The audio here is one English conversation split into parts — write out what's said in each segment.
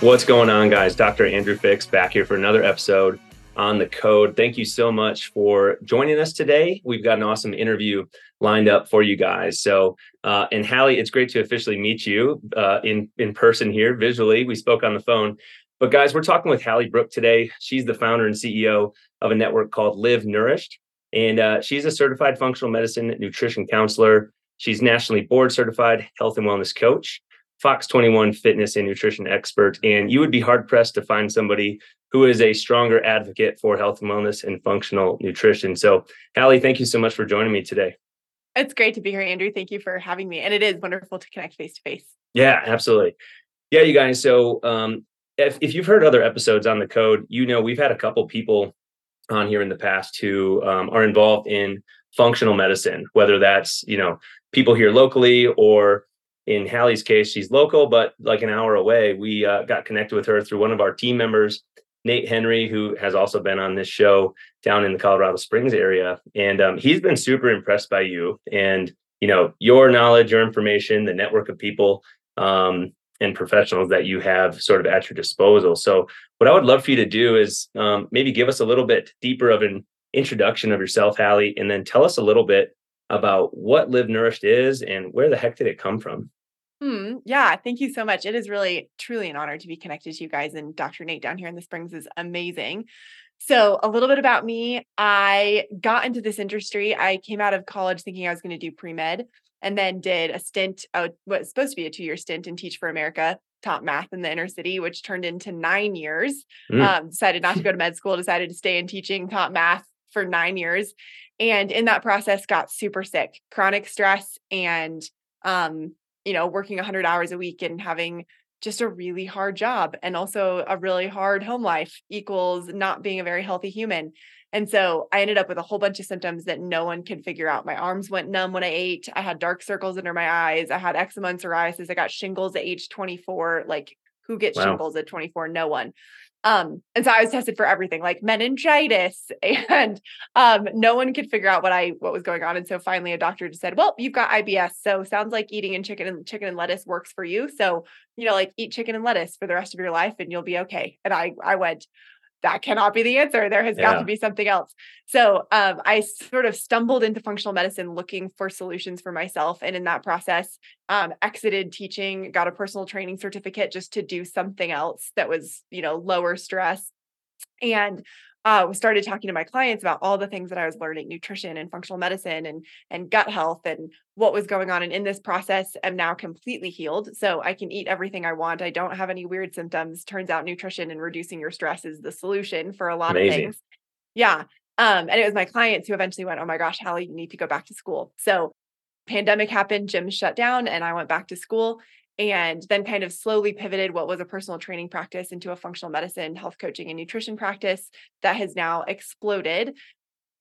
What's going on, guys? Dr. Andrew Fix back here for another episode on the code. Thank you so much for joining us today. We've got an awesome interview lined up for you guys. So, uh, and Hally, it's great to officially meet you uh, in in person here visually. We spoke on the phone, but guys, we're talking with Hally Brooke today. She's the founder and CEO of a network called Live Nourished, and uh, she's a certified functional medicine nutrition counselor. She's nationally board certified health and wellness coach. Fox 21 fitness and nutrition expert. And you would be hard pressed to find somebody who is a stronger advocate for health and wellness and functional nutrition. So, Hally, thank you so much for joining me today. It's great to be here, Andrew. Thank you for having me. And it is wonderful to connect face to face. Yeah, absolutely. Yeah, you guys. So, um, if, if you've heard other episodes on the code, you know we've had a couple people on here in the past who um, are involved in functional medicine, whether that's you know people here locally or in Hally's case, she's local, but like an hour away. We uh, got connected with her through one of our team members, Nate Henry, who has also been on this show down in the Colorado Springs area. And um, he's been super impressed by you and, you know, your knowledge, your information, the network of people um, and professionals that you have sort of at your disposal. So what I would love for you to do is um, maybe give us a little bit deeper of an introduction of yourself, Hally, and then tell us a little bit about what Live Nourished is and where the heck did it come from? Hmm. Yeah. Thank you so much. It is really, truly an honor to be connected to you guys. And Dr. Nate down here in the Springs is amazing. So, a little bit about me I got into this industry. I came out of college thinking I was going to do pre med and then did a stint, uh, what was supposed to be a two year stint in Teach for America, taught math in the inner city, which turned into nine years. Mm. Um, decided not to go to med school, decided to stay in teaching, taught math for nine years. And in that process, got super sick, chronic stress, and um, you know, working 100 hours a week and having just a really hard job and also a really hard home life equals not being a very healthy human. And so I ended up with a whole bunch of symptoms that no one could figure out. My arms went numb when I ate. I had dark circles under my eyes. I had eczema and psoriasis. I got shingles at age 24. Like, who gets wow. shingles at 24? No one. Um, and so I was tested for everything like meningitis and um, no one could figure out what I what was going on. And so finally a doctor just said, Well, you've got IBS. So sounds like eating and chicken and chicken and lettuce works for you. So, you know, like eat chicken and lettuce for the rest of your life and you'll be okay. And I I went, that cannot be the answer. There has yeah. got to be something else. So um, I sort of stumbled into functional medicine looking for solutions for myself. And in that process, um, exited teaching, got a personal training certificate just to do something else that was, you know, lower stress. And uh, started talking to my clients about all the things that I was learning, nutrition and functional medicine and and gut health and what was going on. And in this process, I'm now completely healed. So I can eat everything I want. I don't have any weird symptoms. Turns out nutrition and reducing your stress is the solution for a lot Amazing. of things. Yeah. Um, and it was my clients who eventually went, Oh my gosh, Hally, you need to go back to school. So pandemic happened, gym shut down, and I went back to school and then kind of slowly pivoted what was a personal training practice into a functional medicine, health coaching, and nutrition practice that has now exploded.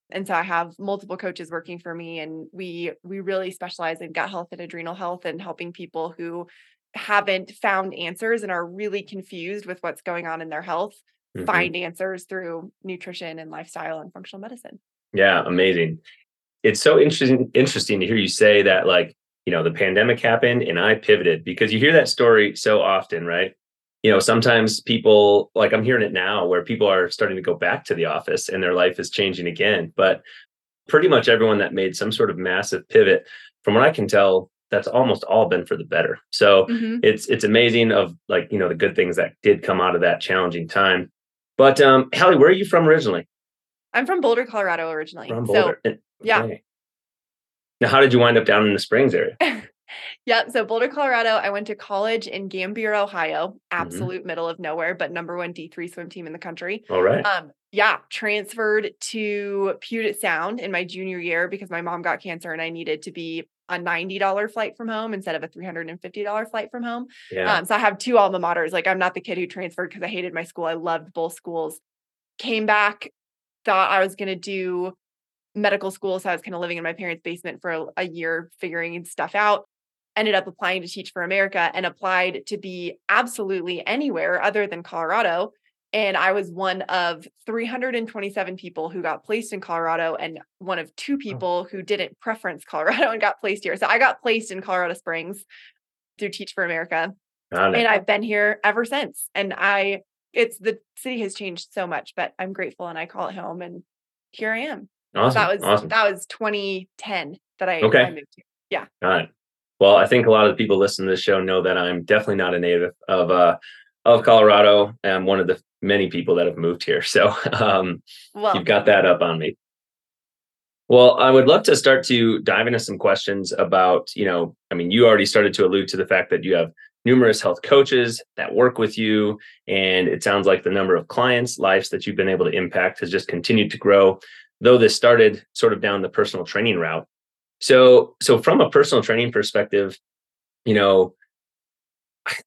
And so I have multiple coaches working for me, and we we really specialize in gut health and adrenal health and helping people who haven't found answers and are really confused with what's going on in their health mm-hmm. find answers through nutrition and lifestyle and functional medicine. Yeah, amazing. It's so interesting interesting to hear you say that like you know the pandemic happened and i pivoted because you hear that story so often right? You know sometimes people like i'm hearing it now where people are starting to go back to the office and their life is changing again but pretty much everyone that made some sort of massive pivot from what i can tell that's almost all been for the better. So mm-hmm. it's it's amazing of like you know the good things that did come out of that challenging time. But um hally where are you from originally? I'm from boulder colorado originally. From boulder. so yeah now, how did you wind up down in the Springs area? yep. So Boulder, Colorado. I went to college in Gambier, Ohio, mm-hmm. absolute mm-hmm. middle of nowhere, but number one D3 swim team in the country. All right. Um, yeah, transferred to Puget Sound in my junior year because my mom got cancer and I needed to be a $90 flight from home instead of a $350 flight from home. Yeah. Um, so I have two alma maters. Like I'm not the kid who transferred because I hated my school. I loved both schools. Came back, thought I was going to do medical school. So I was kind of living in my parents' basement for a, a year, figuring stuff out. Ended up applying to Teach for America and applied to be absolutely anywhere other than Colorado. And I was one of 327 people who got placed in Colorado and one of two oh. people oh. who didn't preference Colorado and got placed here. So I got placed in Colorado Springs through Teach for America. And I've been here ever since. And I, it's the city has changed so much, but I'm grateful and I call it home. And here I am. Awesome. That was, awesome. that was 2010 that I, okay. I moved to. Yeah. All right. Well, I think a lot of the people listening to this show know that I'm definitely not a native of uh, of Colorado. I'm one of the many people that have moved here. So um, well, you've got that up on me. Well, I would love to start to dive into some questions about, you know, I mean, you already started to allude to the fact that you have numerous health coaches that work with you. And it sounds like the number of clients' lives that you've been able to impact has just continued to grow, though this started sort of down the personal training route. So, so from a personal training perspective, you know,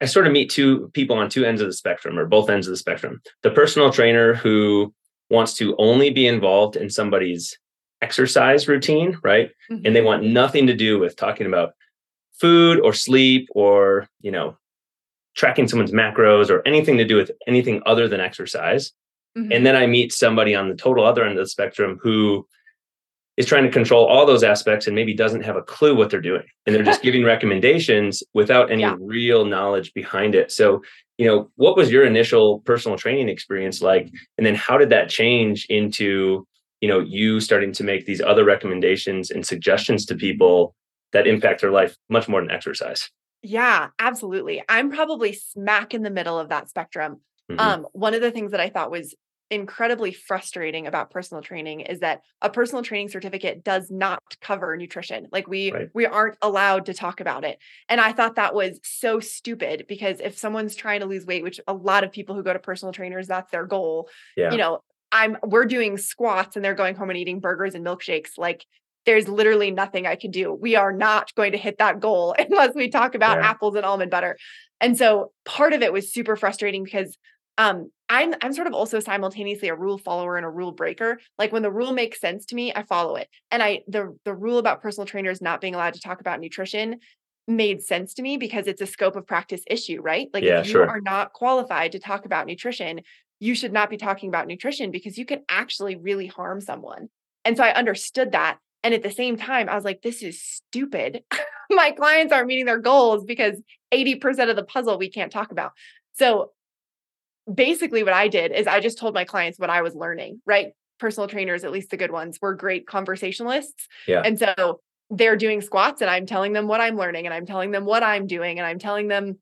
I sort of meet two people on two ends of the spectrum or both ends of the spectrum. The personal trainer who wants to only be involved in somebody's exercise routine, right? Mm-hmm. And they want nothing to do with talking about food or sleep or, you know, tracking someone's macros or anything to do with anything other than exercise. Mm-hmm. And then I meet somebody on the total other end of the spectrum who is trying to control all those aspects and maybe doesn't have a clue what they're doing. And they're just giving recommendations without any yeah. real knowledge behind it. So you know what was your initial personal training experience like? And then how did that change into you know you starting to make these other recommendations and suggestions to people that impact their life much more than exercise? Yeah absolutely. I'm probably smack in the middle of that spectrum mm-hmm. um one of the things that i thought was incredibly frustrating about personal training is that a personal training certificate does not cover nutrition like we right. we aren't allowed to talk about it and i thought that was so stupid because if someone's trying to lose weight which a lot of people who go to personal trainers that's their goal yeah. you know i'm we're doing squats and they're going home and eating burgers and milkshakes like there's literally nothing i can do we are not going to hit that goal unless we talk about yeah. apples and almond butter and so part of it was super frustrating because um i'm i'm sort of also simultaneously a rule follower and a rule breaker. Like when the rule makes sense to me i follow it. And i the the rule about personal trainers not being allowed to talk about nutrition made sense to me because it's a scope of practice issue right? Like yeah, if you sure. are not qualified to talk about nutrition you should not be talking about nutrition because you can actually really harm someone. And so i understood that. And at the same time i was like this is stupid. My clients aren't meeting their goals because 80% of the puzzle we can't talk about. So basically what I did is I just told my clients what I was learning, right? Personal trainers, at least the good ones, were great conversationalists. Yeah. And so they're doing squats and I'm telling them what I'm learning and I'm telling them what I'm doing and I'm telling them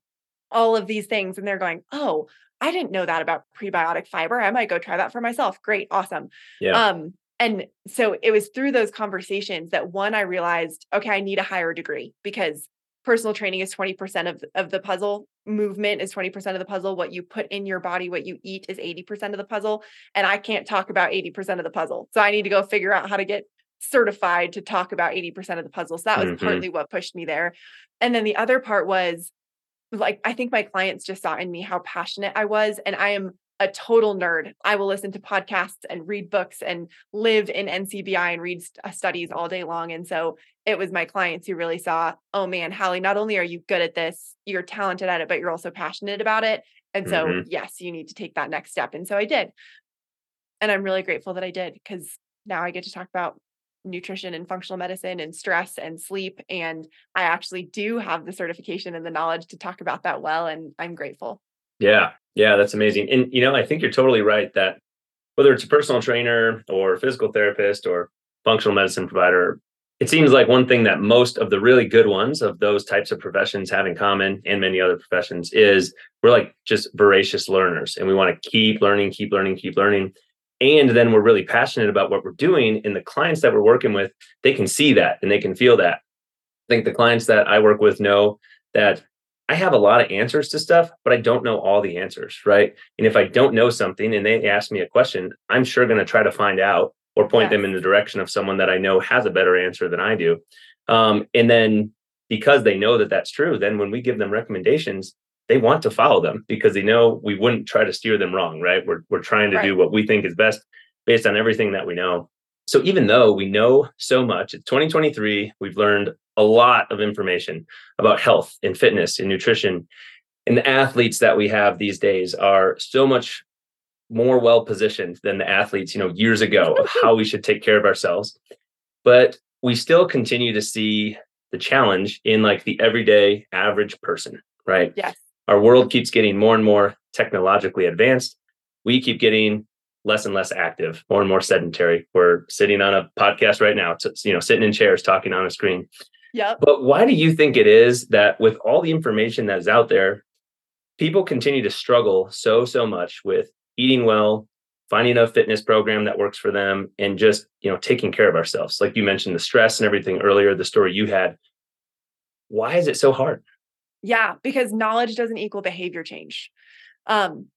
all of these things. And they're going, Oh, I didn't know that about prebiotic fiber. I might go try that for myself. Great. Awesome. Yeah. Um, and so it was through those conversations that one, I realized, okay, I need a higher degree because personal training is 20% of, of the puzzle movement is 20% of the puzzle what you put in your body what you eat is 80% of the puzzle and i can't talk about 80% of the puzzle. So i need to go figure out how to get certified to talk about 80% of the puzzle. So that was mm-hmm. partly what pushed me there. And then the other part was like i think my clients just saw in me how passionate i was and i am a total nerd. I will listen to podcasts and read books and live in NCBI and read st- uh, studies all day long. And so it was my clients who really saw, oh man, Hally, not only are you good at this, you're talented at it, but you're also passionate about it. And so, mm-hmm. yes, you need to take that next step. And so I did. And I'm really grateful that I did because now I get to talk about nutrition and functional medicine and stress and sleep. And I actually do have the certification and the knowledge to talk about that well. And I'm grateful. Yeah. Yeah. That's amazing. And, you know, I think you're totally right that whether it's a personal trainer or physical therapist or functional medicine provider, it seems like one thing that most of the really good ones of those types of professions have in common and many other professions is we're like just voracious learners and we want to keep learning, keep learning, keep learning. And then we're really passionate about what we're doing. And the clients that we're working with, they can see that and they can feel that. I think the clients that I work with know that I have a lot of answers to stuff, but I don't know all the answers, right? And if I don't know something and they ask me a question, I'm sure going to try to find out or point yes. them in the direction of someone that I know has a better answer than I do. Um, and then because they know that that's true, then when we give them recommendations, they want to follow them because they know we wouldn't try to steer them wrong, right? We're we're trying to right. do what we think is best based on everything that we know. So even though we know so much, it's 2023, we've learned a lot of information about health and fitness and nutrition. And the athletes that we have these days are so much more well positioned than the athletes, you know, years ago of how we should take care of ourselves. But we still continue to see the challenge in like the everyday average person, right? Yes. Our world keeps getting more and more technologically advanced. We keep getting less and less active, more and more sedentary. We're sitting on a podcast right now, you know, sitting in chairs talking on a screen. Yeah. But why do you think it is that with all the information that is out there, people continue to struggle so so much with eating well, finding a fitness program that works for them, and just you know taking care of ourselves. Like you mentioned, the stress and everything earlier, the story you had. Why is it so hard? Yeah, because knowledge doesn't equal behavior change. Um,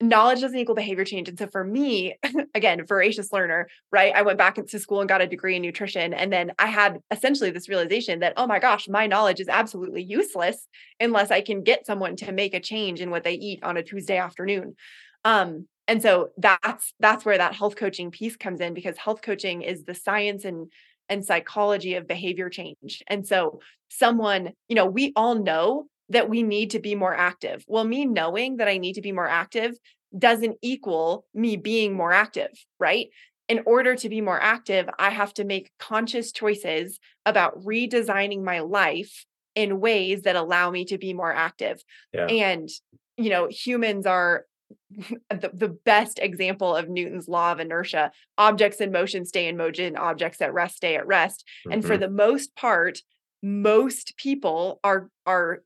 knowledge doesn't equal behavior change. And so for me, again, voracious learner, right? I went back into school and got a degree in nutrition. And then I had essentially this realization that, oh my gosh, my knowledge is absolutely useless unless I can get someone to make a change in what they eat on a Tuesday afternoon. Um, and so that's that's where that health coaching piece comes in because health coaching is the science and and psychology of behavior change. And so someone, you know, we all know that we need to be more active. Well, me knowing that I need to be more active doesn't equal me being more active, right? In order to be more active, I have to make conscious choices about redesigning my life in ways that allow me to be more active. Yeah. And, you know, humans are the, the best example of Newton's law of inertia. Objects in motion stay in motion, objects at rest stay at rest. Mm-hmm. And for mm-hmm. the most part, most people are are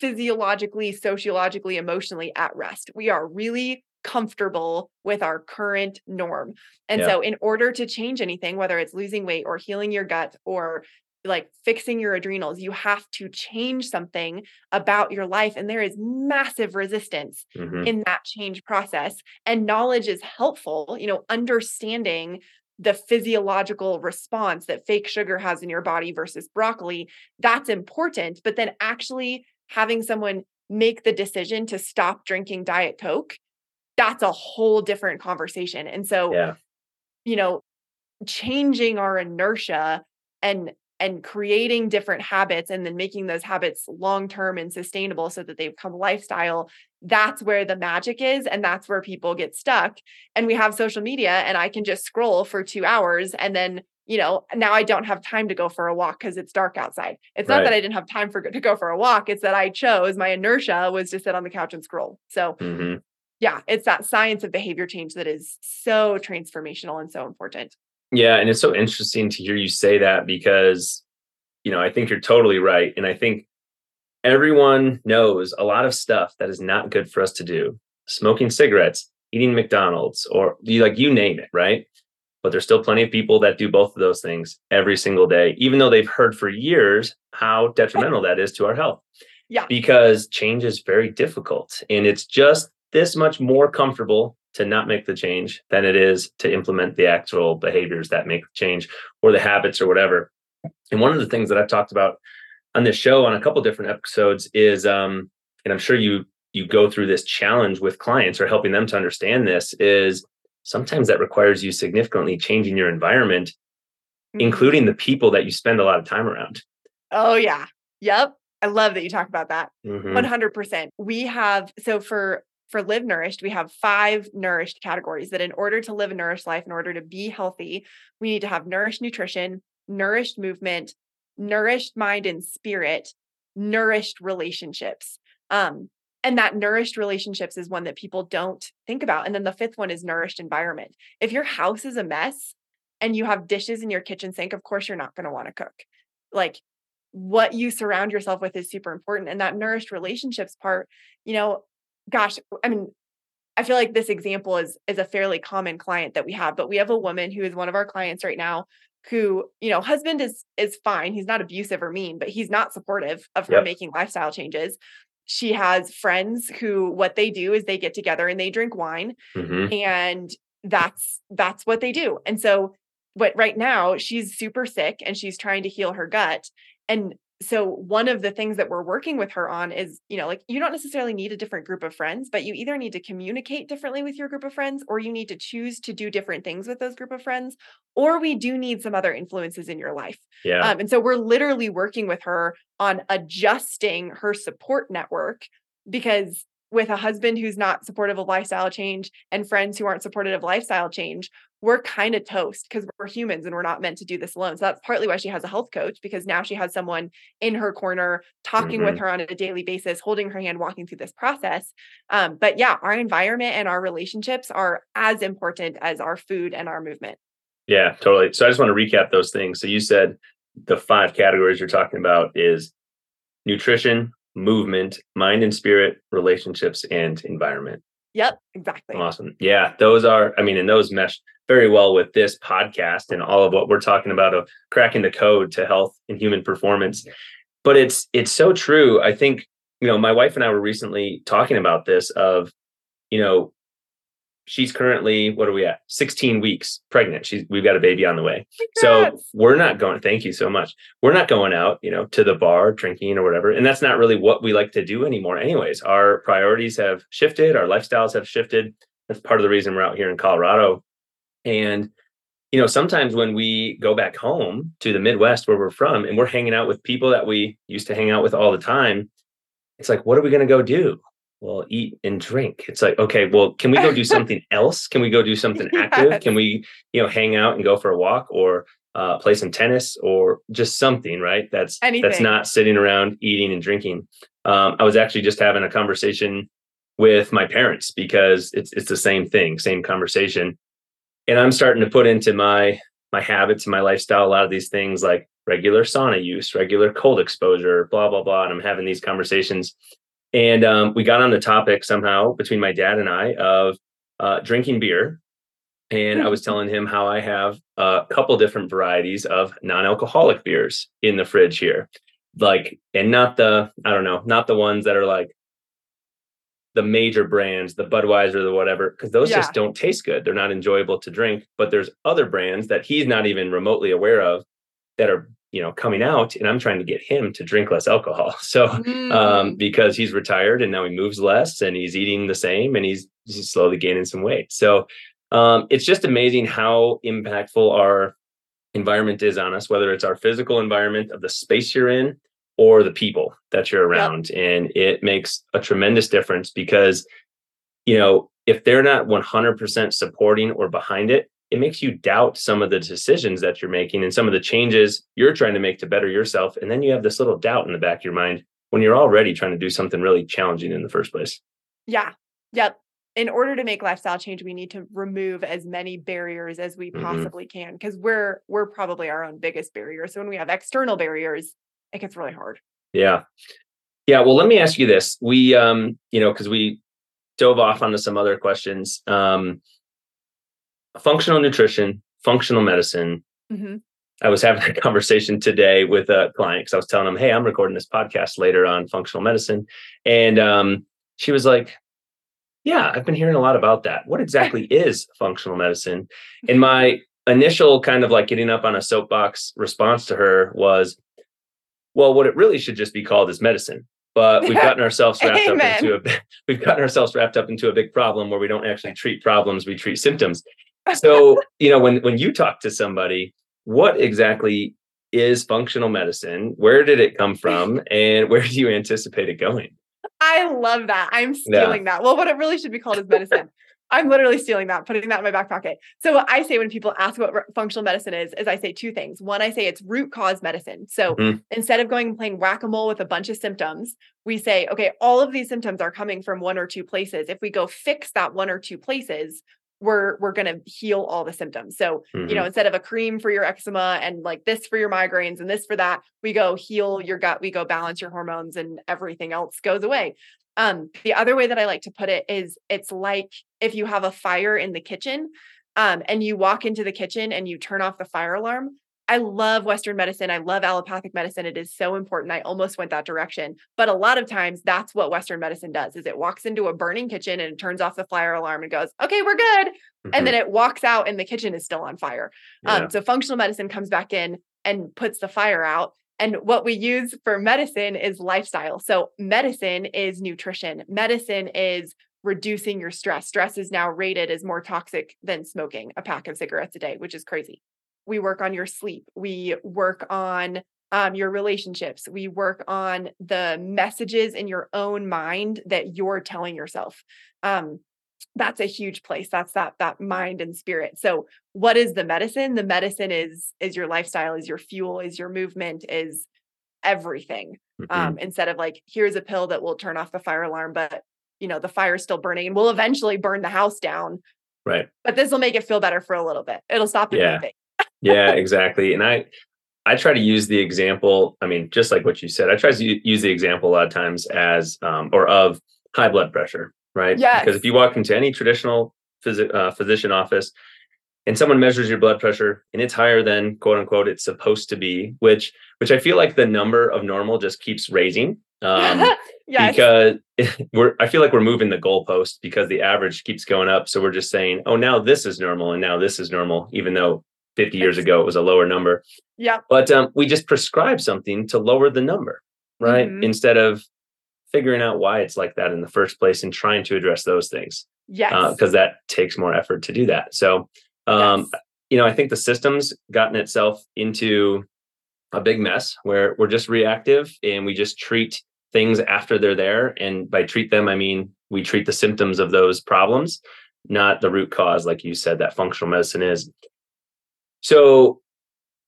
physiologically, sociologically, emotionally at rest. We are really comfortable with our current norm. And yeah. so in order to change anything, whether it's losing weight or healing your gut or like fixing your adrenals, you have to change something about your life. And there is massive resistance mm-hmm. in that change process. And knowledge is helpful, you know, understanding the physiological response that fake sugar has in your body versus broccoli, that's important. But then actually having someone make the decision to stop drinking Diet Coke, that's a whole different conversation. And so, yeah. you know, changing our inertia and and creating different habits and then making those habits long term and sustainable so that they become lifestyle that's where the magic is and that's where people get stuck and we have social media and i can just scroll for 2 hours and then you know now i don't have time to go for a walk because it's dark outside it's right. not that i didn't have time for to go for a walk it's that i chose my inertia was to sit on the couch and scroll so mm-hmm. yeah it's that science of behavior change that is so transformational and so important yeah, and it's so interesting to hear you say that because you know, I think you're totally right and I think everyone knows a lot of stuff that is not good for us to do. Smoking cigarettes, eating McDonald's or you like you name it, right? But there's still plenty of people that do both of those things every single day even though they've heard for years how detrimental that is to our health. Yeah. Because change is very difficult and it's just this much more comfortable to not make the change than it is to implement the actual behaviors that make the change or the habits or whatever. And one of the things that I've talked about on this show on a couple different episodes is um and I'm sure you you go through this challenge with clients or helping them to understand this is sometimes that requires you significantly changing your environment mm-hmm. including the people that you spend a lot of time around. Oh yeah. Yep. I love that you talk about that. Mm-hmm. 100%. We have so for for live nourished we have five nourished categories that in order to live a nourished life in order to be healthy we need to have nourished nutrition nourished movement nourished mind and spirit nourished relationships um and that nourished relationships is one that people don't think about and then the fifth one is nourished environment if your house is a mess and you have dishes in your kitchen sink of course you're not going to want to cook like what you surround yourself with is super important and that nourished relationships part you know gosh, I mean, I feel like this example is is a fairly common client that we have, but we have a woman who is one of our clients right now who, you know, husband is is fine. He's not abusive or mean, but he's not supportive of her yep. making lifestyle changes. She has friends who what they do is they get together and they drink wine mm-hmm. and that's that's what they do. And so but right now she's super sick and she's trying to heal her gut. And so one of the things that we're working with her on is you know like you don't necessarily need a different group of friends but you either need to communicate differently with your group of friends or you need to choose to do different things with those group of friends or we do need some other influences in your life. Yeah. Um, and so we're literally working with her on adjusting her support network because with a husband who's not supportive of lifestyle change and friends who aren't supportive of lifestyle change, we're kind of toast because we're humans and we're not meant to do this alone. So that's partly why she has a health coach because now she has someone in her corner talking Mhm. with her on a daily basis, holding her hand, walking through this process. Um, but yeah, our environment and our relationships are as important as our food and our movement. Yeah, totally. So I just want to recap those things. So you said the five categories you're talking about is nutrition, movement, mind and spirit, relationships, and environment. Yep, exactly. Awesome. Yeah, those are, I mean, and those mesh very well with this podcast and all of what we're talking about of cracking the code to health and human performance. But it's it's so true. I think, you know, my wife and I were recently talking about this of, you know, she's currently what are we at? 16 weeks pregnant. She's we've got a baby on the way. So we're not going thank you so much. We're not going out you know to the bar drinking or whatever. And that's not really what we like to do anymore anyways. Our priorities have shifted. Our lifestyles have shifted. That's part of the reason we're out here in colorado and you know sometimes when we go back home to the midwest where we're from and we're hanging out with people that we used to hang out with all the time it's like what are we going to go do? Well eat and drink. It's like okay well can we go do something else? Can we go do something active? Yes. can we you know hang out and go for a walk or uh, play some tennis or just something right? That's that's not sitting around eating and drinking. Um, i was actually just having a conversation with my parents because it's it's the same thing same conversation and i'm starting to put into my my habits and my lifestyle a lot of these things like regular sauna use regular cold exposure blah blah blah. And i'm having these conversations. And um, we got on the topic somehow between my dad and I of uh, drinking beer. And I was telling him how I have a couple different varieties of non-alcoholic beers in the fridge here, like, and not the I don't know, not the ones that are like the major brands, the Budweiser, the whatever, because those Yeah. just don't taste good. They're not enjoyable to drink. But there's other brands that he's not even remotely aware of that are you know coming out, and I'm trying to get him to drink less alcohol. So um, Mm. because he's retired and now he moves less and he's eating the same and he's, he's slowly gaining some weight. So um, it's just amazing how impactful our environment is on us, whether it's our physical environment of the space you're in or the people that you're around. And it makes a tremendous difference because, you know, if they're not 100% supporting or behind it, it makes you doubt some of the decisions that you're making and some of the changes you're trying to make to better yourself. And then you have this little doubt in the back of your mind when you're already trying to do something really challenging in the first place. Yeah. Yep. In order to make lifestyle change, we need to remove as many barriers as we Mhm. possibly can because we're we're probably our own biggest barrier. So when we have external barriers, it gets really hard. Yeah. Yeah. Well, let me ask you this. We, um, you know, because we dove off onto some other questions. Um, functional nutrition, functional medicine. Mhm. I was having a conversation today with a client because I was telling him, "Hey, I'm recording this podcast later on functional medicine," and um, she was like, "Yeah, I've been hearing a lot about that. What exactly is functional medicine?" And my initial kind of like getting up on a soapbox response to her was, "Well, what it really should just be called is medicine." But we've gotten ourselves wrapped up into a we've gotten ourselves wrapped up into a big problem where we don't actually treat problems, we treat symptoms. So, you know, when when you talk to somebody, what exactly is functional medicine? Where did it come from? And where do you anticipate it going? I love that. I'm Yeah. stealing that. Well, what it really should be called is medicine. I'm literally stealing that, putting that in my back pocket. So what I say when people ask what re- functional medicine is, is I say two things. One, I say it's root cause medicine. So Mhm. instead of going and playing whack-a-mole with a bunch of symptoms, we say, okay, all of these symptoms are coming from one or two places. If we go fix that one or two places, we're we're going to heal all the symptoms. So, you know, instead of a cream for your eczema and like this for your migraines and this for that, we go heal your gut, we go balance your hormones and everything else goes away. Um, the other way that I like to put it is it's like if you have a fire in the kitchen um, and you walk into the kitchen and you turn off the fire alarm, I love Western medicine. I love allopathic medicine. It is so important. I almost went that direction. But a lot of times that's what Western medicine does is it walks into a burning kitchen and turns off the fire alarm and goes, okay, we're good. Mm-hmm. And then it walks out and the kitchen is still on fire. Um, yeah. Um, so functional medicine comes back in and puts the fire out. And what we use for medicine is lifestyle. So medicine is nutrition. Medicine is reducing your stress. Stress is now rated as more toxic than smoking a pack of cigarettes a day, which is crazy. We work on your sleep. We work on um, your relationships. We work on the messages in your own mind that you're telling yourself. Um, that's a huge place. That's that that mind and spirit. So what is the medicine? The medicine is is your lifestyle is your fuel is your movement is everything. Mm-hmm. um, instead of like here's a pill that will turn off the fire alarm but you know the fire's still burning and we'll eventually burn the house down right but this will make it feel better for a little bit it'll stop yeah yeah, exactly. And I I try to use the example. I mean, just like what you said, I try to use the example a lot of times as um, or of high blood pressure, right? Yeah. Because if you walk into any traditional phys- uh, physician office and someone measures your blood pressure and it's higher than quote unquote it's supposed to be, which which I feel like the number of normal just keeps raising. Um, yes. because we're I feel like we're moving the goalpost because the average keeps going up. So we're just saying, oh, now this is normal and now this is normal, even though 50 years ago it was a lower number yeah but um, we just prescribe something to lower the number right mm-hmm. instead of figuring out why it's like that in the first place and trying to address those things yeah because uh, that takes more effort to do that so um, yes. you know i think the system's gotten itself into a big mess where we're just reactive and we just treat things after they're there and by treat them i mean we treat the symptoms of those problems not the root cause like you said that functional medicine is so,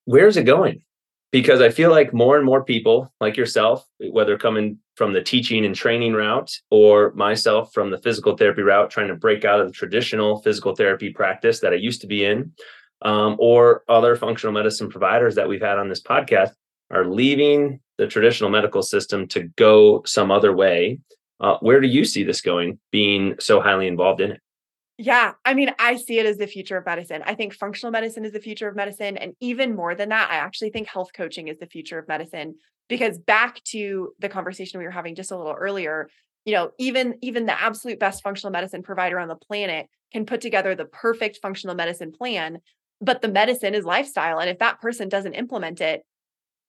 where's it going? Because I feel like more and more people like yourself, whether coming from the teaching and training route or myself from the physical therapy route, trying to break out of the traditional physical therapy practice that I used to be in, um, or other functional medicine providers that we've had on this podcast are leaving the traditional medical system to go some other way. Uh, where do you see this going being so highly involved in it? Yeah, I mean, I see it as the future of medicine. I think functional medicine is the future of medicine. And even more than that, I actually think health coaching is the future of medicine. Because back to the conversation we were having just a little earlier, you know, even even the absolute best functional medicine provider on the planet can put together the perfect functional medicine plan, but the medicine is lifestyle. And if that person doesn't implement it,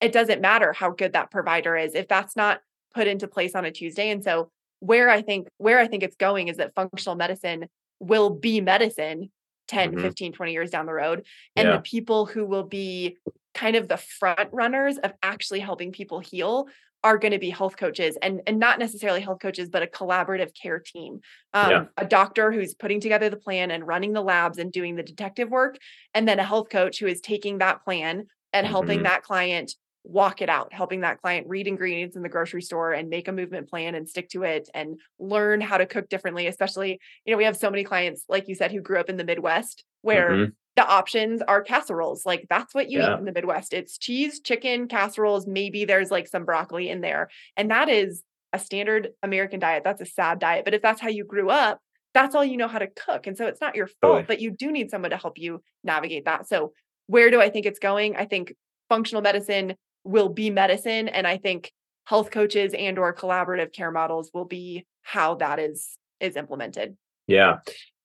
it doesn't matter how good that provider is if that's not put into place on a Tuesday. And so where I think where I think it's going is that functional medicine will be medicine 10 mm-hmm. 15 20 years down the road and yeah. the people who will be kind of the front runners of actually helping people heal are going to be health coaches and and not necessarily health coaches but a collaborative care team um, yeah. a doctor who's putting together the plan and running the labs and doing the detective work and then a health coach who is taking that plan and helping mm-hmm. that client walk it out, helping that client read ingredients in the grocery store and make a movement plan and stick to it and learn how to cook differently. Especially, you know, we have so many clients, like you said, who grew up in the Midwest where mm-hmm. the options are casseroles. Like that's what you yeah. eat in the Midwest. It's cheese, chicken, casseroles. Maybe there's like some broccoli in there. And that is a standard American diet. That's a sad diet. But if that's how you grew up, that's all you know how to cook. And so it's not your fault, but you do need someone to help you navigate that. So, where do I think it's going? I think functional medicine will be medicine and i think health coaches and or collaborative care models will be how that is is implemented. Yeah.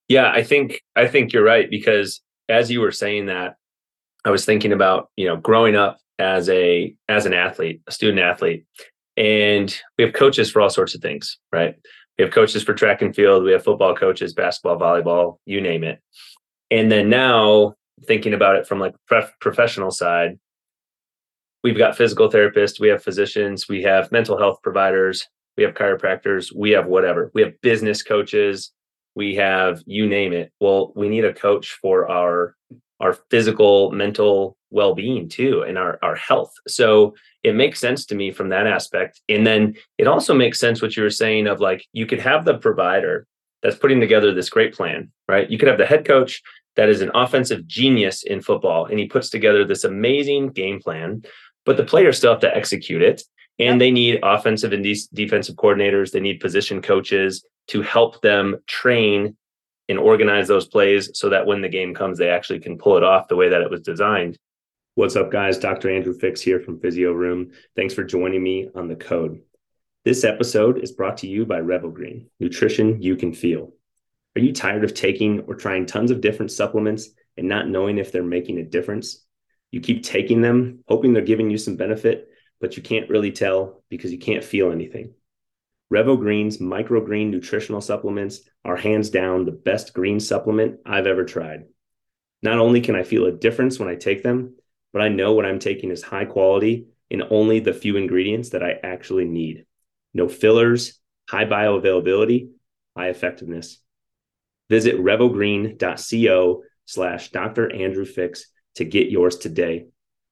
Yeah i think i think you're right because as you were saying that i was thinking about you know growing up as a as an athlete a student athlete and we have coaches for all sorts of things right? We have coaches for track and field we have football coaches basketball volleyball you name it. And then now thinking about it from like professional side we've got physical therapists, we have physicians, we have mental health providers, we have chiropractors, we have whatever. We have business coaches, we have you name it. Well, we need a coach for our our physical, mental well-being too and our our health. So it makes sense to me from that aspect. And then it also makes sense what you were saying of like you could have the provider that's putting together this great plan, right? You could have the head coach that is an offensive genius in football and he puts together this amazing game plan but the players still have to execute it. And yep. they need offensive and de- defensive coordinators. They need position coaches to help them train and organize those plays so that when the game comes, they actually can pull it off the way that it was designed. What's up, guys? Dr. Andrew Fix here from Physio Room. Thanks for joining me on the code. This episode is brought to you by Revo Green nutrition you can feel. Are you tired of taking or trying tons of different supplements and not knowing if they're making a difference? You keep taking them, hoping they're giving you some benefit, but you can't really tell because you can't feel anything. Revo Green's microgreen nutritional supplements are hands down the best green supplement I've ever tried. Not only can I feel a difference when I take them, but I know what I'm taking is high quality in only the few ingredients that I actually need. No fillers, high bioavailability, high effectiveness. Visit revogreen.co slash Dr. Andrew Fix to get yours today.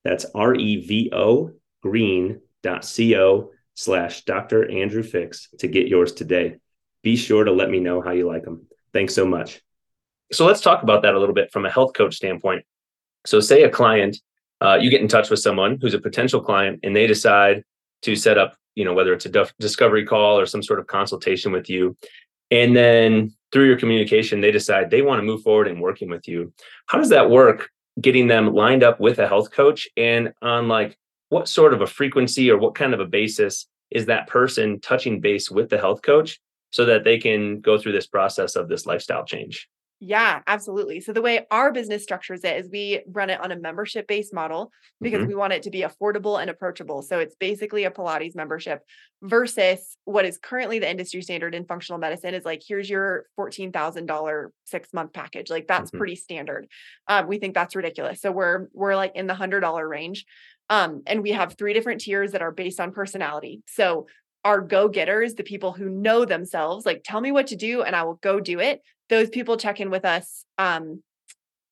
That's R E V O green.co slash Dr. Andrew Fix to get yours today. Be sure to let me know how you like them. Thanks so much. So let's talk about that a little bit from a health coach standpoint. So, say a client, uh, you get in touch with someone who's a potential client, and they decide to set up, you know, whether it's a discovery call or some sort of consultation with you, and then through your communication, they decide they want to move forward in working with you. How does that work? Getting them lined up with a health coach and on like what sort of a frequency or what kind of a basis is that person touching base with the health coach so that they can go through this process of this lifestyle change? Yeah, absolutely. So the way our business structures it is we run it on a membership based model because mm-hmm. we want it to be affordable and approachable. So it's basically a Pilates membership versus what is currently the industry standard in functional medicine is like here's your $14,000 6 month package. Like that's mm-hmm. pretty standard. Um, we think that's ridiculous. So we're we're like in the $100 range. Um, and we have three different tiers that are based on personality. So our go getters, the people who know themselves, like tell me what to do and I will go do it. Those people check in with us um,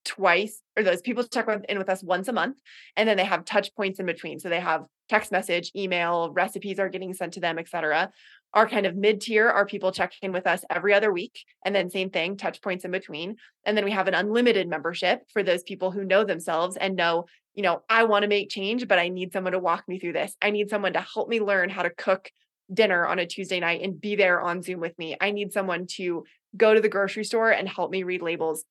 twice, or those people check in with us once a month. And then they have touch points in between. So they have text message, email, recipes are getting sent to them, etc. Our kind of mid tier are people checking in with us every other week. And then same thing, touch points in between. And then we have an unlimited membership for those people who know themselves and know you know, I want to make change, but I need someone to walk me through this. I need someone to help me learn how to cook dinner on a Tuesday night and be there on Zoom with me. I need someone to go to the grocery store and help me read labels.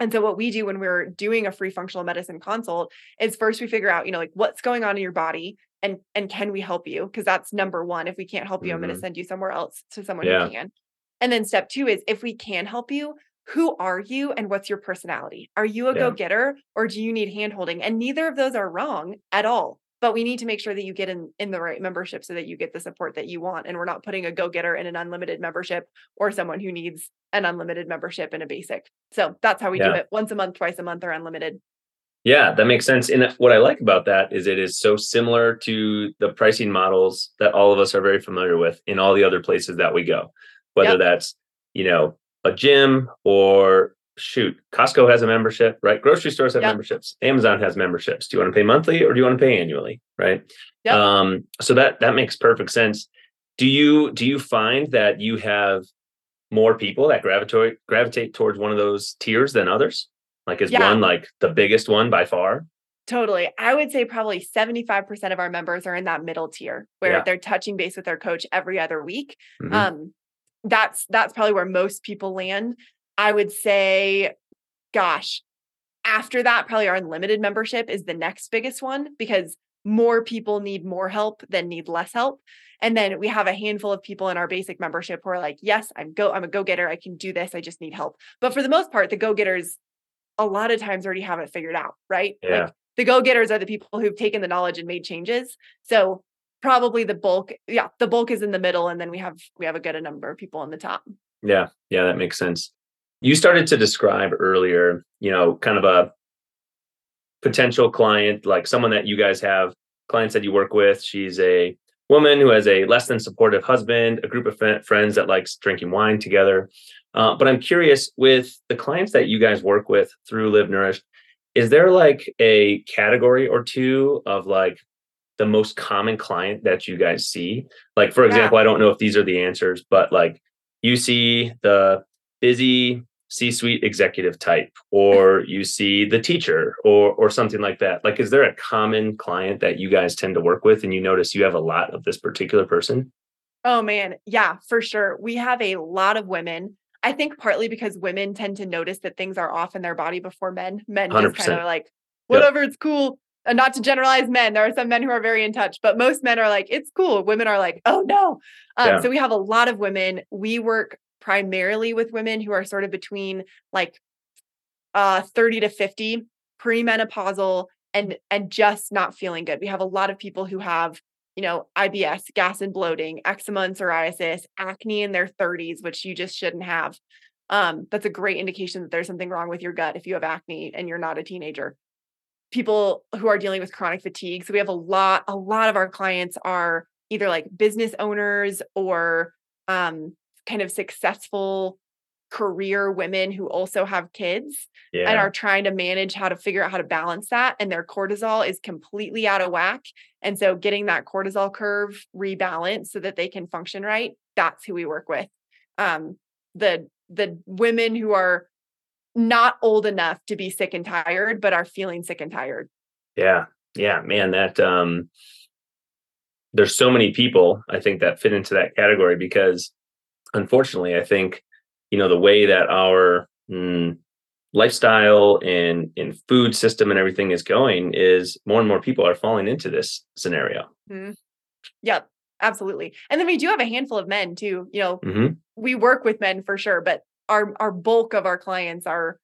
And so what we do when we're doing a free functional medicine consult is first we figure out, you know, like what's going on in your body and and can we help you? Because that's number 1. If we can't help you, mm-hmm. I'm going to send you somewhere else to someone yeah. who can. And then step 2 is if we can help you, who are you and what's your personality? Are you a yeah. go-getter or do you need handholding? And neither of those are wrong at all. But we need to make sure that you get in in the right membership so that you get the support that you want. And we're not putting a go-getter in an unlimited membership or someone who needs an unlimited membership in a basic. So that's how we yeah. do it once a month, twice a month, or unlimited. Yeah, that makes sense. And what I like about that is it is so similar to the pricing models that all of us are very familiar with in all the other places that we go, whether yep. that's, you know, a gym or shoot, Costco has a membership, right? Grocery stores have yep. memberships. Amazon has memberships. Do you want to pay monthly or do you want to pay annually? Right. Yep. Um, so that that makes perfect sense. Do you do you find that you have more people that gravitate gravitate towards one of those tiers than others? Like is yeah. one like the biggest one by far? Totally. I would say probably 75% of our members are in that middle tier where yeah. they're touching base with their coach every other week. Mm-hmm. Um, that's that's probably where most people land. I would say, gosh, after that, probably our unlimited membership is the next biggest one because more people need more help than need less help. And then we have a handful of people in our basic membership who are like, yes, I'm go, I'm a go-getter. I can do this. I just need help. But for the most part, the go-getters a lot of times already have it figured out, right? Yeah. Like the go-getters are the people who've taken the knowledge and made changes. So probably the bulk yeah the bulk is in the middle and then we have we have a good number of people on the top yeah yeah that makes sense you started to describe earlier you know kind of a potential client like someone that you guys have clients that you work with she's a woman who has a less than supportive husband a group of friends that likes drinking wine together uh, but i'm curious with the clients that you guys work with through live nourished is there like a category or two of like the most common client that you guys see? Like, for example, yeah. I don't know if these are the answers, but like you see the busy C-suite executive type, or you see the teacher, or or something like that. Like, is there a common client that you guys tend to work with, and you notice you have a lot of this particular person? Oh man, yeah, for sure. We have a lot of women. I think partly because women tend to notice that things are off in their body before men. Men 100%. just kind of like, whatever, yep. it's cool. and not to generalize men, there are some men who are very in touch, but most men are like, it's cool. Women are like, oh no. Um, Yeah. So we have a lot of women. We work primarily with women who are sort of between like uh 30 to 50, premenopausal and and just not feeling good. We have a lot of people who have, you know, IBS, gas and bloating, eczema and psoriasis, acne in their 30s, which you just shouldn't have. Um, that's a great indication that there's something wrong with your gut if you have acne and you're not a teenager people who are dealing with chronic fatigue. So we have a lot, a lot of our clients are either like business owners or um, kind of successful career women who also have kids Yeah. and are trying to manage how to figure out how to balance that. And their cortisol is completely out of whack. And so getting that cortisol curve rebalanced so that they can function right, that's who we work with. Um, the the women who are not old enough to be sick and tired, but are feeling sick and tired. Yeah. Yeah, man, that um there's so many people I think that fit into that category because unfortunately, I think you know the way that our mm, lifestyle and and food system and everything is going is more and more people are falling into this scenario. Mhm. Yep, absolutely. And then we do have a handful of men too. You know, hmm we work with men for sure, but our our bulk of our clients are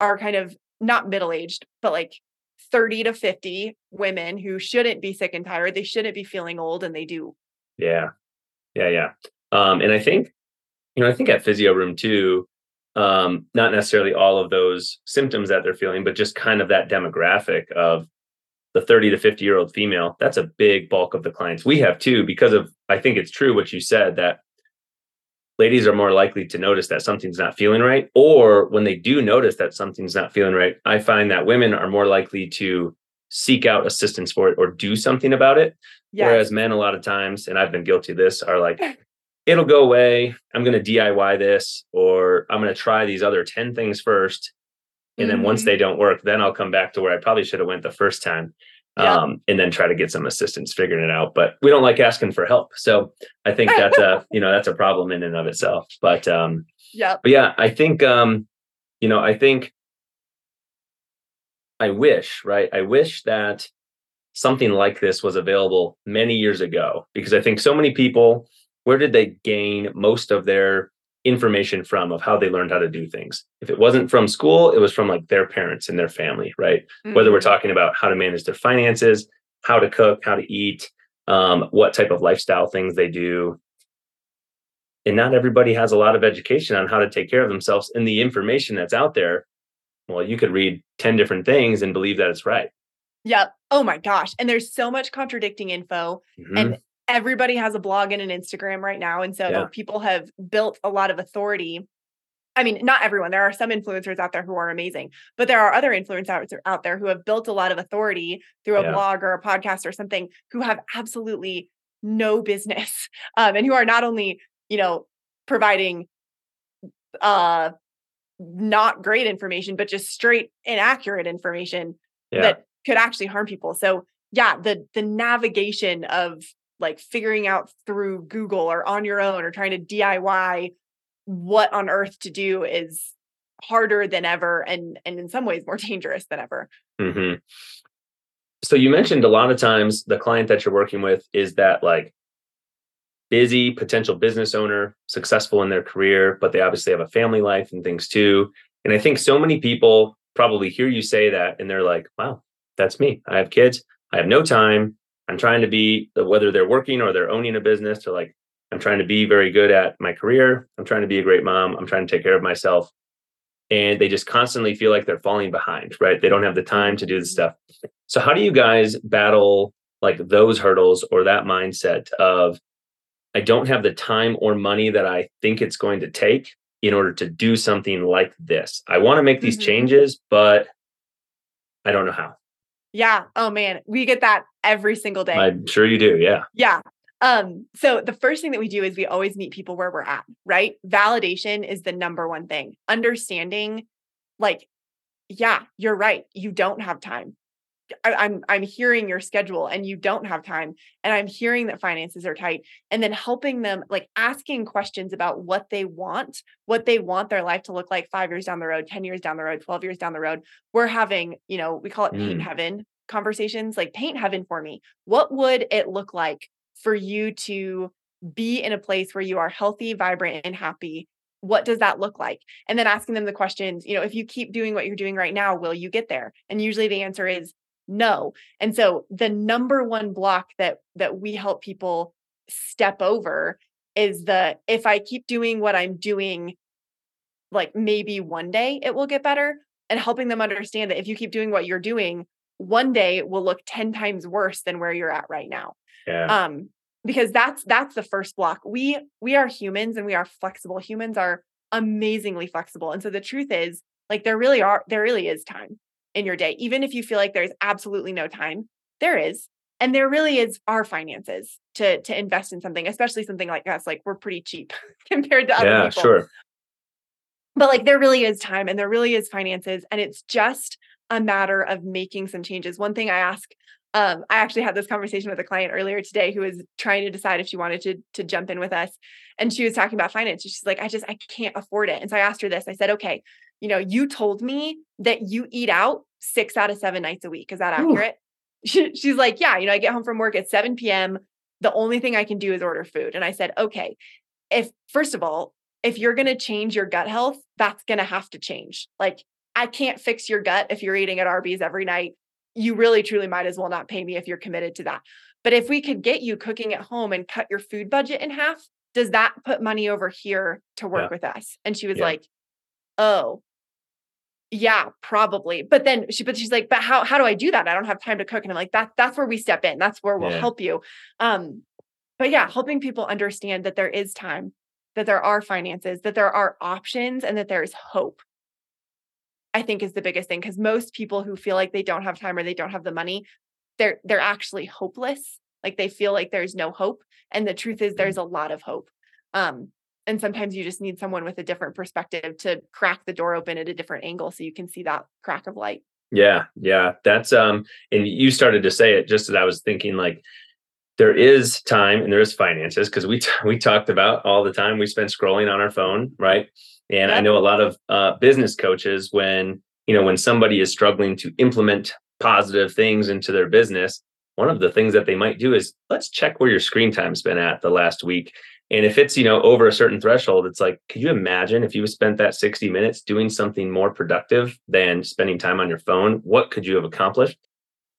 are kind of not middle aged, but like 30 to 50 women who shouldn't be sick and tired. They shouldn't be feeling old, and they do. Yeah. Yeah, yeah. Um, and I think, you know, I think at Physio Room too, um, not necessarily all of those symptoms that they're feeling, but just kind of that demographic of the 30 to 50 year old female. That's a big bulk of the clients we have too, because of I think it's true what you said that ladies are more likely to notice that something's not feeling right. Or when they do notice that something's not feeling right, I find that women are more likely to seek out assistance for it or do something about it. Yes. Whereas men, a lot of times, and I've been guilty of this, are like, it'll go away. I'm going to DIY this, or I'm going to try these other 10 things first. And then once Mhm. they don't work, then I'll come back to where I probably should have went the first time. Yeah. Um, and then try to get some assistance figuring it out. But we don't like asking for help. So I think that's a, you know, that's a problem in and of itself. But um, Yep. but yeah, I think um, you know, I think I wish, right? I wish that something like this was available many years ago because I think so many people, where did they gain most of their information from of how they learned how to do things? If it wasn't from school, it was from like their parents and their family, right? Whether we're Mhm. talking about how to manage their finances, how to cook, how to eat, um, what type of lifestyle things they do. And not everybody has a lot of education on how to take care of themselves. And the information that's out there, well, you could read 10 different things and believe that it's right. Yep. Oh my gosh. And there's so much contradicting info. Mhm. And everybody has a blog and an Instagram right now. And so Yeah. people have built a lot of authority. I mean, not everyone. There are some influencers out there who are amazing, but there are other influencers out there who have built a lot of authority through a Yeah. blog or a podcast or something who have absolutely no business um, and who are not only, you know, providing uh not great information, but just straight inaccurate information yeah. that could actually harm people. So yeah, the the navigation of like figuring out through Google or on your own or trying to DIY what on earth to do is harder than ever and and in some ways more dangerous than ever. hmm So you mentioned a lot of times the client that you're working with is that like busy potential business owner, successful in their career, but they obviously have a family life and things too. And I think so many people probably hear you say that and they're like, wow, that's me. I have kids. I have no time. I'm trying to be whether they're working or they're owning a business, they're like, I'm trying to be very good at my career. I'm trying to be a great mom. I'm trying to take care of myself. And they just constantly feel like they're falling behind, right? They don't have the time to do the stuff. So how do you guys battle like those hurdles or that mindset of I don't have the time or money that I think it's going to take in order to do something like this. I want to make these Mhm. changes, but I don't know how. Yeah. Oh man, we get that every single day. I'm sure you do. Yeah. Yeah. Um, so the first thing that we do is we always meet people where we're at, right? Validation is the number one thing. Understanding, like, yeah, you're right. You don't have time. I, I'm I'm hearing your schedule and you don't have time. And I'm hearing that finances are tight. And then helping them, like asking questions about what they want, what they want their life to look like five years down the road, 10 years down the road, 12 years down the road. We're having, you know, we call it paint Mm. heaven conversations, like paint heaven for me. What would it look like for you to be in a place where you are healthy, vibrant, and happy? What does that look like? And then asking them the questions, you know, if you keep doing what you're doing right now, will you get there? And usually the answer is no. And so the number one block that that we help people step over is the if I keep doing what I'm doing like maybe one day it will get better and helping them understand that if you keep doing what you're doing one day it will look 10 times worse than where you're at right now. Yeah. um because that's that's the first block. We we are humans and we are flexible. Humans are amazingly flexible. And so the truth is like there really are there really is time in your day even if you feel like there's absolutely no time there is and there really is our finances to to invest in something especially something like us like we're pretty cheap compared to other people. yeah, people sure. but like there really is time and there really is finances and it's just a matter of making some changes one thing i ask um, i actually had this conversation with a client earlier today who was trying to decide if she wanted to to jump in with us and she was talking about finance she's like i just i can't afford it and so i asked her this i said okay you know you told me that you eat out six out of seven nights a week is that accurate she, she's like yeah you know i get home from work at 7 p.m the only thing i can do is order food and i said okay if first of all if you're going to change your gut health, that's going to have to change. Like, I can't fix your gut if you're eating at Arby's every night. You really, truly might as well not pay me if you're committed to that. But if we could get you cooking at home and cut your food budget in half, does that put money over here to work yeah. with us? And she was yeah. like, oh, yeah, probably. But then she, but she's like, but how, how do I do that? I don't have time to cook. And I'm like, that, that's where we step in. That's where we'll yeah. help you. Um, but yeah, helping people understand that there is time that there are finances, that there are options, and that there's hope. I think is the biggest thing because most people who feel like they don't have time or they don't have the money, they're they're actually hopeless. Like they feel like there's no hope, and the truth is there's a lot of hope. Um, and sometimes you just need someone with a different perspective to crack the door open at a different angle so you can see that crack of light. Yeah, yeah, that's um, and you started to say it just as I was thinking like there is time and there is finances because we t- we talked about all the time we spend scrolling on our phone, right? And yep. I know a lot of uh, business coaches when you know when somebody is struggling to implement positive things into their business, one of the things that they might do is let's check where your screen time's been at the last week. And if it's you know over a certain threshold, it's like, could you imagine if you spent that 60 minutes doing something more productive than spending time on your phone? What could you have accomplished?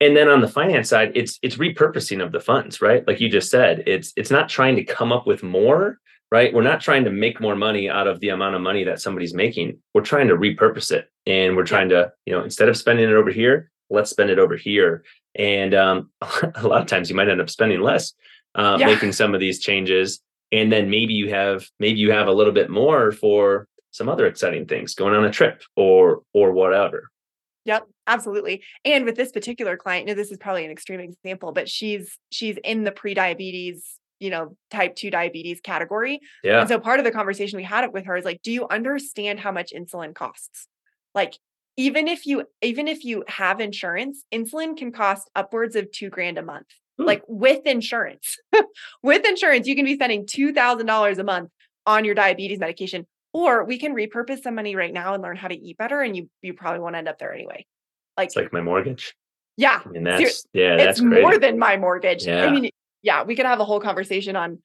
and then on the finance side it's it's repurposing of the funds right like you just said it's it's not trying to come up with more right we're not trying to make more money out of the amount of money that somebody's making we're trying to repurpose it and we're trying to you know instead of spending it over here let's spend it over here and um, a lot of times you might end up spending less uh, yeah. making some of these changes and then maybe you have maybe you have a little bit more for some other exciting things going on a trip or or whatever Yep, absolutely. And with this particular client, you know, this is probably an extreme example, but she's she's in the pre-diabetes, you know, type 2 diabetes category. Yeah. And so part of the conversation we had with her is like, do you understand how much insulin costs? Like even if you even if you have insurance, insulin can cost upwards of 2 grand a month. Ooh. Like with insurance. with insurance, you can be spending $2,000 a month on your diabetes medication or we can repurpose some money right now and learn how to eat better and you you probably won't end up there anyway like it's like my mortgage yeah I mean, that's yeah that's it's more than my mortgage yeah. i mean yeah we could have a whole conversation on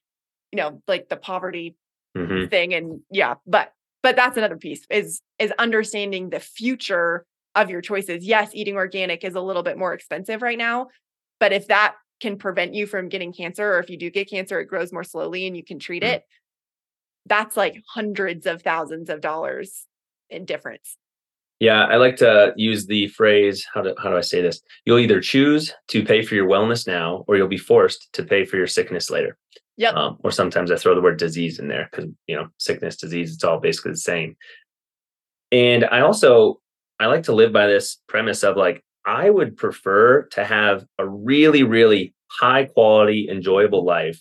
you know like the poverty mm-hmm. thing and yeah but but that's another piece is is understanding the future of your choices yes eating organic is a little bit more expensive right now but if that can prevent you from getting cancer or if you do get cancer it grows more slowly and you can treat mm-hmm. it that's like hundreds of thousands of dollars in difference. Yeah, I like to use the phrase how do how do I say this? You'll either choose to pay for your wellness now, or you'll be forced to pay for your sickness later. Yep. Um, or sometimes I throw the word disease in there because you know sickness, disease, it's all basically the same. And I also I like to live by this premise of like I would prefer to have a really really high quality enjoyable life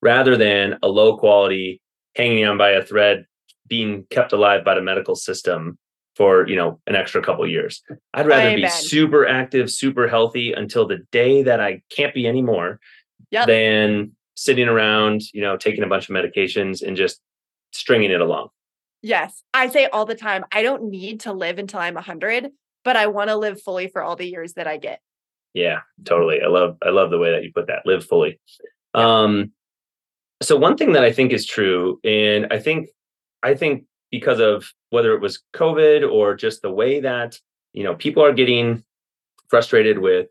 rather than a low quality hanging on by a thread, being kept alive by the medical system for you know an extra couple years. I'd rather be super active, super healthy until the day that I can't be anymore yep. than sitting around, you know, taking a bunch of medications and just stringing it along. Yes. I say all the time, I don't need to live until I'm 100, but I want to live fully for all the years that I get. Yeah, totally. I love I love the way that you put that. Live fully. Um so one thing that I think is true and I think I think because of whether it was COVID or just the way that, you know, people are getting frustrated with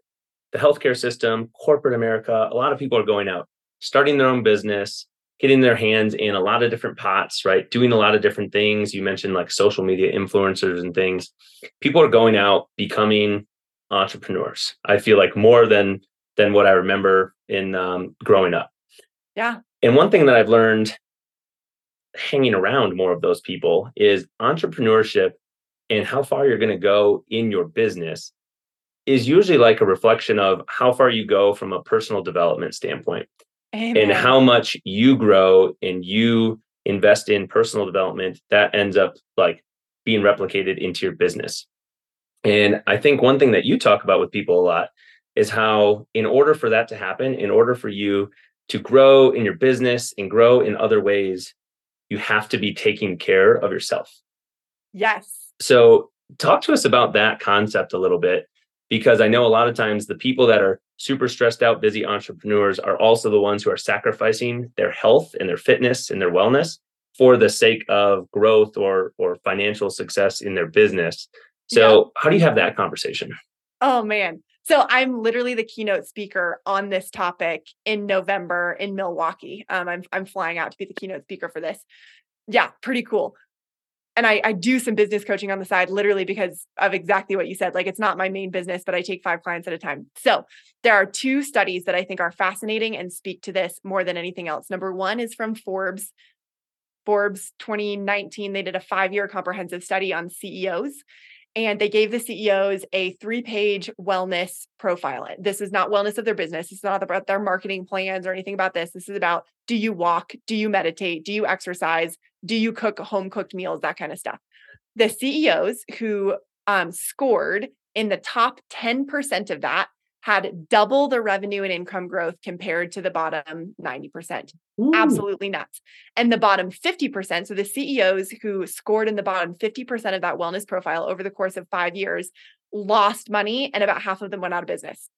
the healthcare system, corporate America, a lot of people are going out, starting their own business, getting their hands in a lot of different pots, right? Doing a lot of different things. You mentioned like social media influencers and things. People are going out becoming entrepreneurs. I feel like more than than what I remember in um, growing up. Yeah. And one thing that I've learned hanging around more of those people is entrepreneurship and how far you're going to go in your business is usually like a reflection of how far you go from a personal development standpoint Amen. and how much you grow and you invest in personal development that ends up like being replicated into your business. And i think one thing that you talk about with people a lot is how in order for that to happen in order for you to grow in your business and grow in other ways you have to be taking care of yourself. Yes. So talk to us about that concept a little bit because I know a lot of times the people that are super stressed out, busy entrepreneurs are also the ones who are sacrificing their health and their fitness and their wellness for the sake of growth or or financial success in their business. So, yeah. how do you have that conversation? Oh man. So I'm literally the keynote speaker on this topic in November in Milwaukee. Um, I'm I'm flying out to be the keynote speaker for this. Yeah, pretty cool and I, I do some business coaching on the side literally because of exactly what you said like it's not my main business but i take five clients at a time. So there are two studies that i think are fascinating and speak to this more than anything else. Number one is from forbes forbes 2019 they did a five year comprehensive study on ceos and they gave the CEOs a three page wellness profile. This is not wellness of their business. It's not about their marketing plans or anything about this. This is about do you walk? Do you meditate? Do you exercise? Do you cook home cooked meals? That kind of stuff. The CEOs who um, scored in the top 10% of that had double the revenue and income growth compared to the bottom 90%. Ooh. Absolutely nuts. And the bottom 50%, so the CEOs who scored in the bottom 50% of that wellness profile over the course of five years lost money and about half of them went out of business.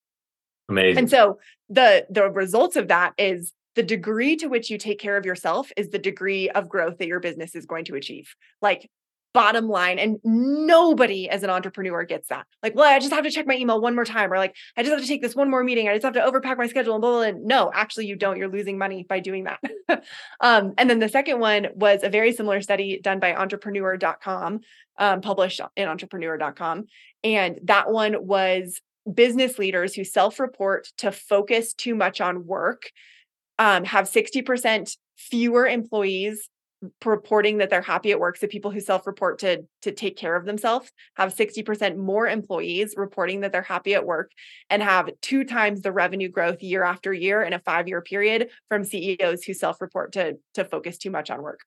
Amazing. And so the the results of that is the degree to which you take care of yourself is the degree of growth that your business is going to achieve. Like bottom line and nobody as an entrepreneur gets that. Like well i just have to check my email one more time or like i just have to take this one more meeting i just have to overpack my schedule and blah, blah, blah. no actually you don't. You're losing money by doing that. Um, and then the second one was a very similar study done by entrepreneur.com um, published in entrepreneur.com and that one was business leaders who self-report to focus too much on work um, have 60% fewer employees reporting that they're happy at work so people who self-report to to take care of themselves have 60% more employees reporting that they're happy at work and have two times the revenue growth year after year in a 5-year period from CEOs who self-report to to focus too much on work.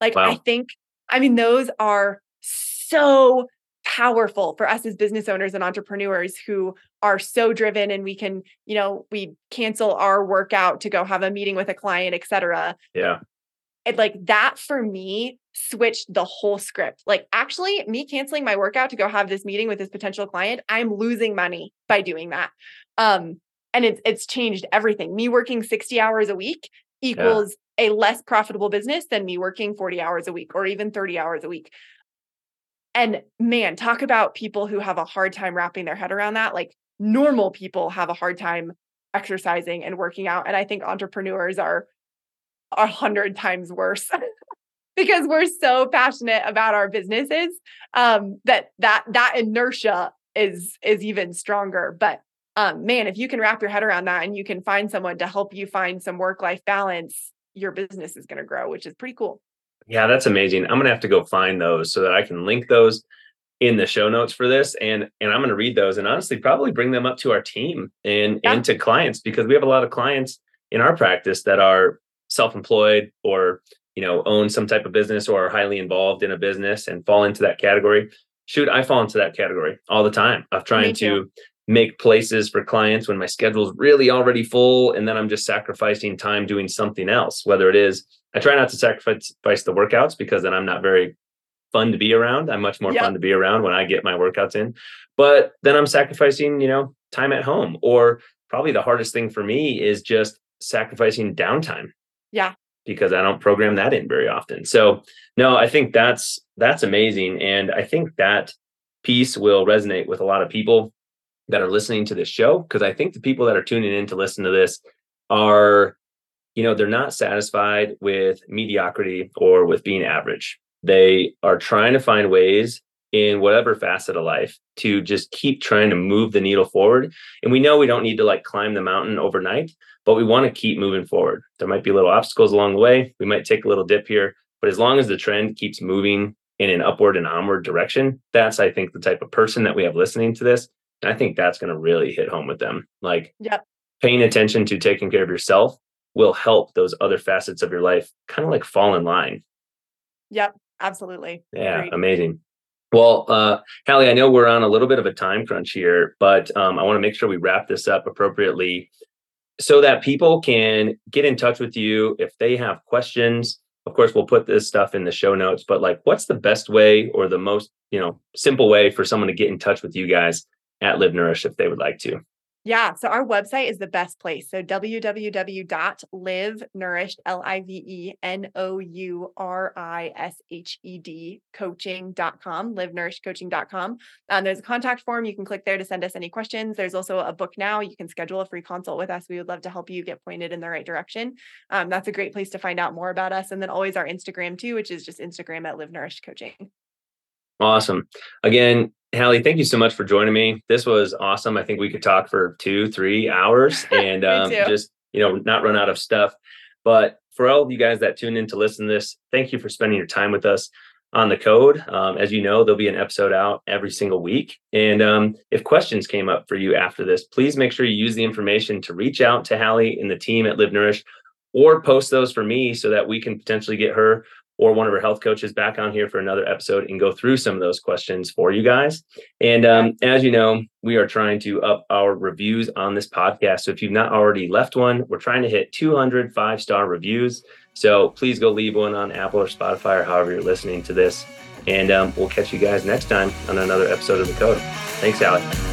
Like wow. I think I mean those are so powerful for us as business owners and entrepreneurs who are so driven and we can you know we cancel our workout to go have a meeting with a client et cetera yeah like that for me switched the whole script. Like actually me canceling my workout to go have this meeting with this potential client, I'm losing money by doing that. Um and it's it's changed everything. Me working 60 hours a week equals yeah. a less profitable business than me working 40 hours a week or even 30 hours a week. And man, talk about people who have a hard time wrapping their head around that. Like normal people have a hard time exercising and working out and I think entrepreneurs are a hundred times worse because we're so passionate about our businesses um, that that that inertia is is even stronger. But um, man, if you can wrap your head around that and you can find someone to help you find some work life balance, your business is going to grow, which is pretty cool. Yeah, that's amazing. I'm gonna have to go find those so that I can link those in the show notes for this and and i'm going to read those and honestly probably bring them up to our team and yeah. and to clients because we have a lot of clients in our practice that are self-employed or you know own some type of business or are highly involved in a business and fall into that category shoot i fall into that category all the time of trying to make places for clients when my schedule is really already full and then i'm just sacrificing time doing something else whether it is i try not to sacrifice the workouts because then i'm not very fun to be around i'm much more yep. fun to be around when i get my workouts in but then i'm sacrificing you know time at home. Or probably the hardest thing for me is just sacrificing downtime. Yeah. Because I don't program that in very often. So no, I think that's that's amazing. And I think that piece will resonate with a lot of people that are listening to this show. Because I think the people that are tuning in to listen to this are, you know, they're not satisfied with mediocrity or with being average. They are trying to find ways in whatever facet of life to just keep trying to move the needle forward. And we know we don't need to like climb the mountain overnight, but we want to keep moving forward. There might be little obstacles along the way. We might take a little dip here, but as long as the trend keeps moving in an upward and onward direction, that's, I think, the type of person that we have listening to this. And I think that's going to really hit home with them. Like, yep. paying attention to taking care of yourself will help those other facets of your life kind of like fall in line. Yep, absolutely. Yeah, amazing. Well, uh, Hally, I know we're on a little bit of a time crunch here, but um, I want to make sure we wrap this up appropriately so that people can get in touch with you if they have questions. Of course, we'll put this stuff in the show notes, but like, what's the best way or the most, you know, simple way for someone to get in touch with you guys at Live Nourish if they would like to? Yeah. So our website is the best place. So www.livenourished, L-I-V-E-N-O-U-R-I-S-H-E-D coaching.com, livenourished.coaching.com. Um, there's a contact form. You can click there to send us any questions. There's also a book now. You can schedule a free consult with us. We would love to help you get pointed in the right direction. Um, that's a great place to find out more about us. And then always our Instagram too, which is just Instagram at Live Nourished Coaching. Awesome. Again, Hally, thank you so much for joining me. This was awesome. I think we could talk for two, three hours and um, just, you know, not run out of stuff. But for all of you guys that tune in to listen to this, thank you for spending your time with us on the code. Um, as you know, there'll be an episode out every single week. And um, if questions came up for you after this, please make sure you use the information to reach out to Hally and the team at Live Nourish or post those for me so that we can potentially get her or one of our health coaches back on here for another episode and go through some of those questions for you guys. And um, as you know, we are trying to up our reviews on this podcast. So if you've not already left one, we're trying to hit 200 five star reviews. So please go leave one on Apple or Spotify or however you're listening to this. And um, we'll catch you guys next time on another episode of The Code. Thanks, Alec.